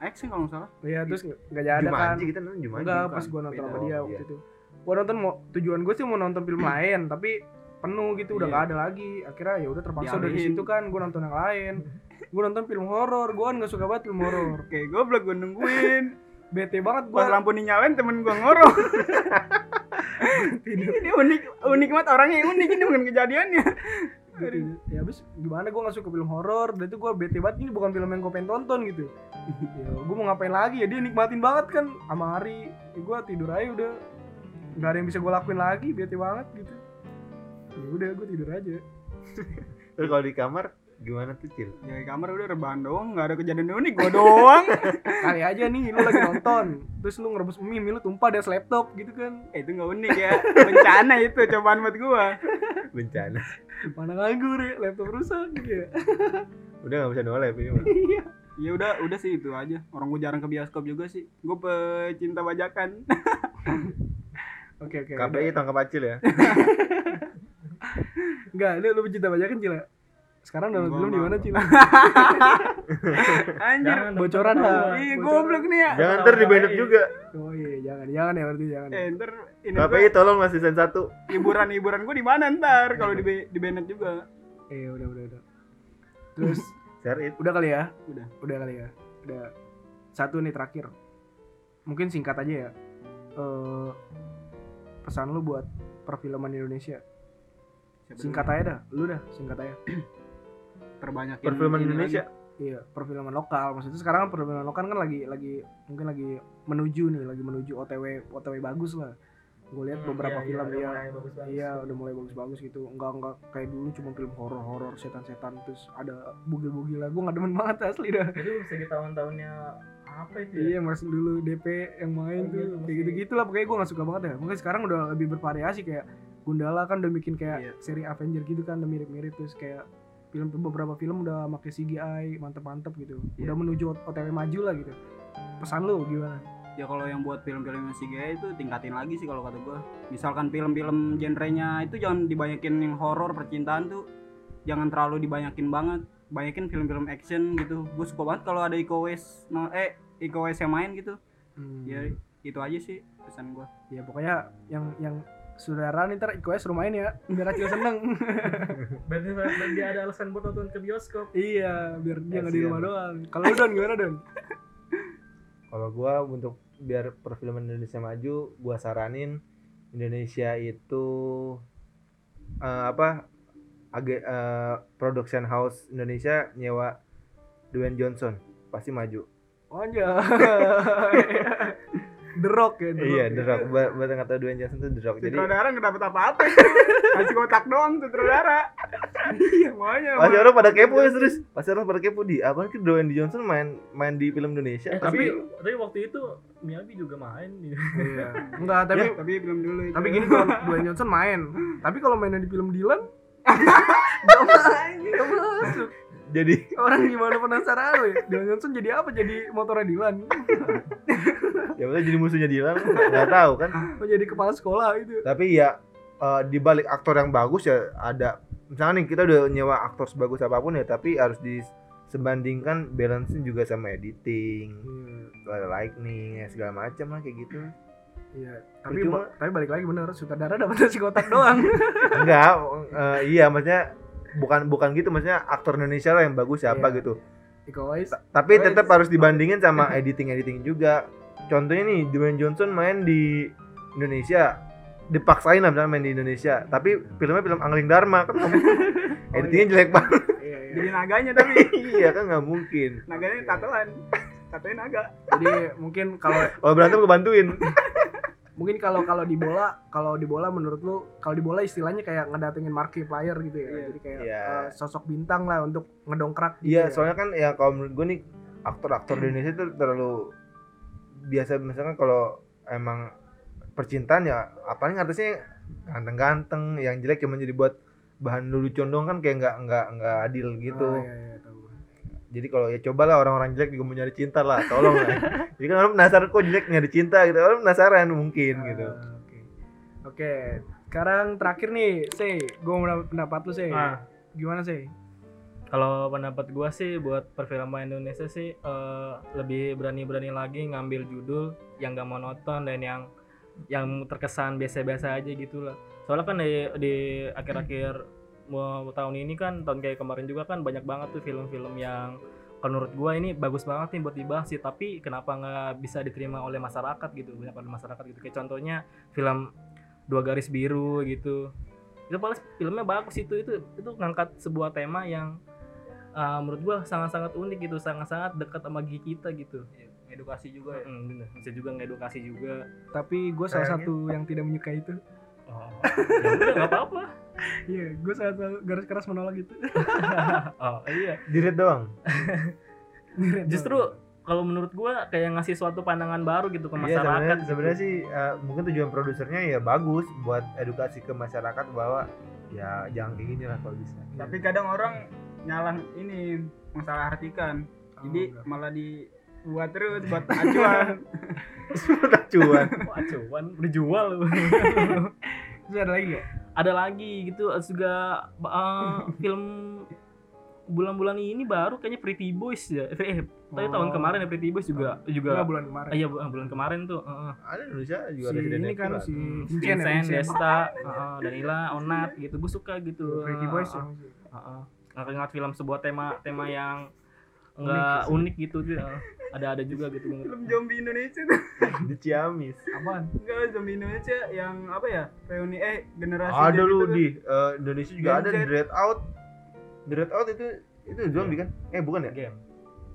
Action kalau nggak salah. Ya terus nggak jadi kan. kita nonton Jumanji enggak pas gua nonton Beda. sama dia Oh, waktu iya. itu. Gua nonton mau tujuan gue sih mau nonton film lain tapi penuh gitu udah Iya. nggak ada lagi. Akhirnya ya udah terpaksa dari situ kan gua nonton yang lain. Gua nonton film horor gua kan nggak suka banget film horor. Kayak goblok gue nungguin bete banget pas gua lampu dinyalain temen gue ngorok ini unik unik banget orangnya yang unik ini bukan kejadiannya. Gitu. ya habis gimana gue gak suka film horor? Dan itu gue bete banget ini bukan film yang gue pengen tonton gitu. Ya gue mau ngapain lagi? Ya dia nikmatin banget kan sama Ari. Ya, gue tidur aja udah. Nggak ada yang bisa gue lakuin lagi bete banget gitu. Ya udah gue tidur aja. Terus kalau di kamar gimana tuh cil? Ya di kamar udah rebahan doang nggak ada kejadian unik gue doang. Kali aja nih lu lagi nonton. Terus lu ngerebus mie mie lu tumpah dari laptop gitu kan. Eh, itu nggak unik ya. Bencana itu cobaan buat gue bencana. Mana nganggur ya laptop rusak gitu ya. Udah nggak bisa nolep ini mah ya udah udah sih itu aja. Orang gue jarang ke bioskop juga sih. Gue pecinta bajakan. Oke oke KPI tangkap acil ya. Enggak lu lu pecinta bajakan cila sekarang download Enggak, film di mana cila anjir Jangan bocoran dong. ah Ih, Bocoran. goblok nih ya. jangan ntar di banned juga Oh iya, jangan, jangan ya berarti jangan. Eh, ntar ini KPI tolong lah season 1 hiburan-hiburan gue di mana ntar kalau di di Bennett juga. Eh udah udah udah. Terus share it udah kali ya? Udah. Udah kali ya. Udah. Satu nih terakhir. Mungkin singkat aja ya. Eh pesan lu buat perfilman Indonesia. Singkat aja dah, lu dah, singkat aja. Terbanyak perfilman Indonesia Iya, perfilman lokal. Maksudnya sekarang perfilman lokal kan lagi lagi mungkin lagi menuju nih, lagi menuju OTW OTW bagus lah. Gue lihat Hmm, beberapa iya, film iya, ya. bagus-bagus. Iya, udah mulai bagus-bagus gitu. Enggak enggak kayak dulu cuma film horor-horor, setan-setan terus ada bugil-bugil lah. Gue nggak demen banget asli dah. Jadi segi tahun-tahunnya apa itu Iya masuk dulu DP yang main Oh, tuh iya, kayak masih- gitu gitu lah pokoknya gue gak suka banget ya mungkin sekarang udah lebih bervariasi kayak Gundala kan udah bikin kayak Iya. seri Avenger gitu kan udah mirip-mirip terus kayak film beberapa film udah pakai CGI mantep-mantep gitu. Iya. udah menuju OTW maju lah gitu. Pesan lu gimana? Ya kalau yang buat film-film CGI itu tingkatin lagi sih kalau kata gua. Misalkan film-film genrenya itu jangan dibanyakin yang horor percintaan tuh. Jangan terlalu dibanyakin banget. Banyakin film-film action gitu. Gue suka banget kalau ada Iko Uwais no, eh Iko Uwais yang main gitu. Hmm. ya itu aja sih pesan gua. Ya pokoknya yang yang saudara nih ntar suruh main ya biar Acil seneng. Berarti, berarti dia ada alasan buat nonton ke bioskop. Iya biar dia nggak di rumah doang. Kalau Don gimana Don? Kalau gua untuk biar perfilman Indonesia maju, gua saranin Indonesia itu eh, apa? Age, eh, production house Indonesia nyewa Dwayne Johnson. Pasti maju. oh aja The Rock ya The iya, Rock The ya. Rock. Buat buat yang kata Dwayne Johnson tuh The Rock. Jadi sutradara nggak dapet apa-apa kasih kotak doang sutradara iya maunya pasti orang pada kepo ya terus. Pasti orang pada kepo di apa sih Dwayne Johnson main main di film Indonesia. eh, tapi tapi waktu itu Miyabi juga main gitu. Iya. Enggak, tapi tapi tapi belum dulu itu tapi gini kalau Dwayne Johnson main. Tapi kalau mainnya di film Dylan Gak main, gak masuk. Jadi Orang gimana penasaran lu ya? Dwayne Johnson jadi apa? Jadi motornya Dylan? ya maksudnya jadi musuhnya Dylan nggak tahu kan. Oh jadi kepala sekolah itu? tapi ya eh, di balik aktor yang bagus ya ada misalnya nih kita udah nyewa aktor sebagus apa pun ya tapi harus disebandingkan balance juga sama editing ada lightning ya segala macam lah kayak gitu Iya. Tapi Percuma. tapi balik lagi bener sutradara dapat nasi kotak doang. enggak eh, iya maksudnya bukan bukan gitu maksudnya aktor Indonesia lah yang bagus siapa Iya. gitu. Iko Uwais. tapi tetap harus dibandingin sama editing editing juga. Contohnya nih Dwayne Johnson main di Indonesia. Dipaksain lah misalnya main di Indonesia. Tapi filmnya film Angling Dharma kan mungkin. editingnya jelek banget. Iya, iya. jadi naganya tapi. Iya kan nggak mungkin. Naganya tatoan. Tatoin naga. Jadi mungkin kalau kalau berantem kebantuin mungkin kalau kalau di bola kalau di bola menurut lu kalau di bola istilahnya kayak ngedatengin marquee player gitu ya Iya. jadi kayak Iya. eh, sosok bintang lah untuk ngedongkrak gitu iya ya. soalnya kan ya kalau menurut gue nih aktor-aktor di Indonesia itu terlalu biasa misalkan kalau emang percintaan ya apalagi artisnya ganteng-ganteng yang jelek cuma jadi buat bahan lulu condong kan kayak nggak nggak nggak adil gitu Oh, iya, iya, tahu. Jadi kalau ya cobalah orang-orang jelek juga mau nyari cinta lah tolong lah jadi kan orang penasaran kok jelek nyari cinta gitu orang penasaran mungkin gitu Ah, Oke. Oke, sekarang terakhir nih, Say, gue mau dapat pendapat lu, Say. Nah, Gimana, Say? kalau pendapat gua sih buat perfilman Indonesia sih eh, lebih berani-berani lagi ngambil judul yang gak monoton dan yang yang terkesan biasa-biasa aja gitu lah. Soalnya kan di di akhir-akhir tahun ini kan tahun kayak kemarin juga kan banyak banget tuh film-film yang menurut gua ini bagus banget nih buat dibahas sih tapi kenapa nggak bisa diterima oleh masyarakat gitu banyak oleh masyarakat gitu kayak contohnya film dua garis biru gitu itu paling filmnya bagus itu itu itu ngangkat sebuah tema yang uh, menurut gua sangat-sangat unik gitu sangat-sangat dekat sama gigi kita gitu edukasi juga ya Mm, bener. bisa juga ngedukasi juga Tapi gue salah Kayaknya. satu yang tidak menyukai itu. Oh ya udah nggak apa-apa Iya, gue satu garis keras menolak itu. oh iya diret doang justru kalau menurut gua kayak ngasih suatu pandangan baru gitu ke Iya masyarakat sebenarnya gitu. sebenarnya sih eh, mungkin tujuan produsernya ya bagus buat edukasi ke masyarakat bahwa ya jangan kayak gini lah kalau bisa. tapi kadang orang nyalah ini masalah artikan Oh, jadi enggak. malah dibuat terus buat acuan cuan. Wah, cuan dijual lu. Terus ada lagi gak? ada lagi gitu juga uh, film bulan-bulan ini baru kayaknya Pretty Boys ya eh, eh tapi tahun Oh. kemarin ya Pretty Boys juga juga Enggak bulan kemarin. Ah, iya bu- bulan kemarin tuh uh, Ada Indonesia juga si Resident ini kan si Hmm, Vincent. Desta, uh, Danila, Onat gitu gue suka gitu Pretty Boys uh, ya. uh, uh, ngangkat film sebuah tema tema yang enggak unik, gitu tuh uh, ada ada juga gitu film zombie Indonesia tuh di Ciamis. Apaan? enggak zombie Indonesia yang apa ya reuni eh generasi Ada lu itu tuh. di eh, Indonesia juga ada Z. Dread Out. Dread Out itu itu zombie kan? Eh bukan ya? game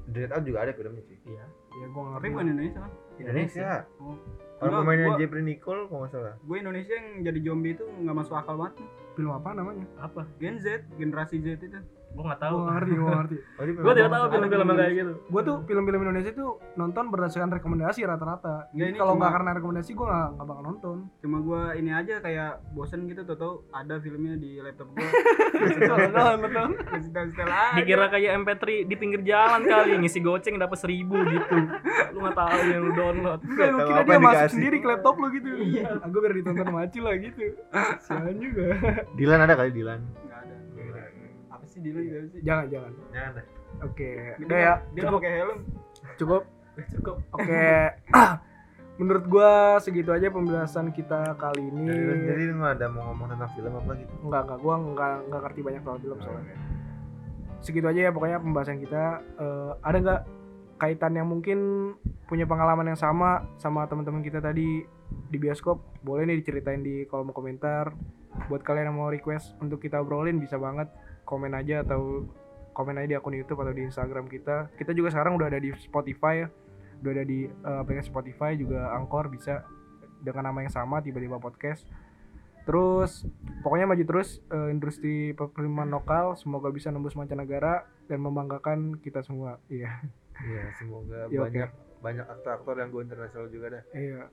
Dread Out juga ada filmnya sih. iya Ya tapi ngerti. bukan Indonesia kan Indonesia. oh. Orang Enggak, pemainnya gua- Jeffrey Nicole kalau nggak salah. gue Indonesia yang jadi zombie itu nggak masuk akal banget Film apa namanya? apa Gen Z generasi Z itu gue nggak gue tahu ngerti gue ngerti. Oh, gue tidak tahu film-film kayak gitu. Gue tuh film-film Indonesia tuh nonton berdasarkan rekomendasi rata-rata. Jadi ini kalau nggak karena rekomendasi gue nggak nggak bakal nonton. Cuma gua ini aja kayak bosen gitu tau tau ada filmnya di laptop nonton aja dikira kayak MP3 di pinggir jalan kali ngisi goceng dapat seribu gitu. Lu nggak tahu yang lu download. Lu kira dia yang masuk sendiri ke laptop lu gitu. Iya. Aku biar ditonton sama Acil lah gitu. Sialan juga. Dilan ada kali Dilan sih dulu sih. Jangan jangan. Jangan deh oke dia udah ya dia nggak pakai helm. Cukup? Cukup. Oke. Menurut gua segitu aja pembahasan kita kali ini. Jadi, jadi lu nggak ada mau ngomong tentang film apa gitu? Enggak enggak gua enggak enggak ngerti banyak soal film soalnya. Segitu aja ya pokoknya pembahasan kita. Eh, ada nggak kaitan yang mungkin punya pengalaman yang sama sama teman-teman kita tadi di bioskop? Boleh nih diceritain di kolom komentar. Buat kalian yang mau request untuk kita obrolin bisa banget komen aja atau komen aja di akun YouTube atau di Instagram kita. Kita juga sekarang udah ada di Spotify ya. Udah ada di eh, aplikasi Spotify juga Angkor bisa dengan nama yang sama tiba-tiba podcast. Terus pokoknya maju terus eh, industri perfilman lokal. Semoga bisa nembus mancanegara dan membanggakan kita semua. Iya. Iya semoga Ya, oke. banyak banyak aktor-aktor yang go internasional juga dah. Iya.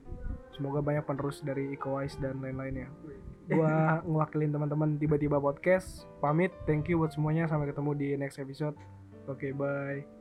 Semoga banyak penerus dari Iko Uwais dan lain-lainnya gua ngewakilin teman-teman tiba-tiba podcast. Pamit thank you buat semuanya. Sampai ketemu di next episode. Oke bye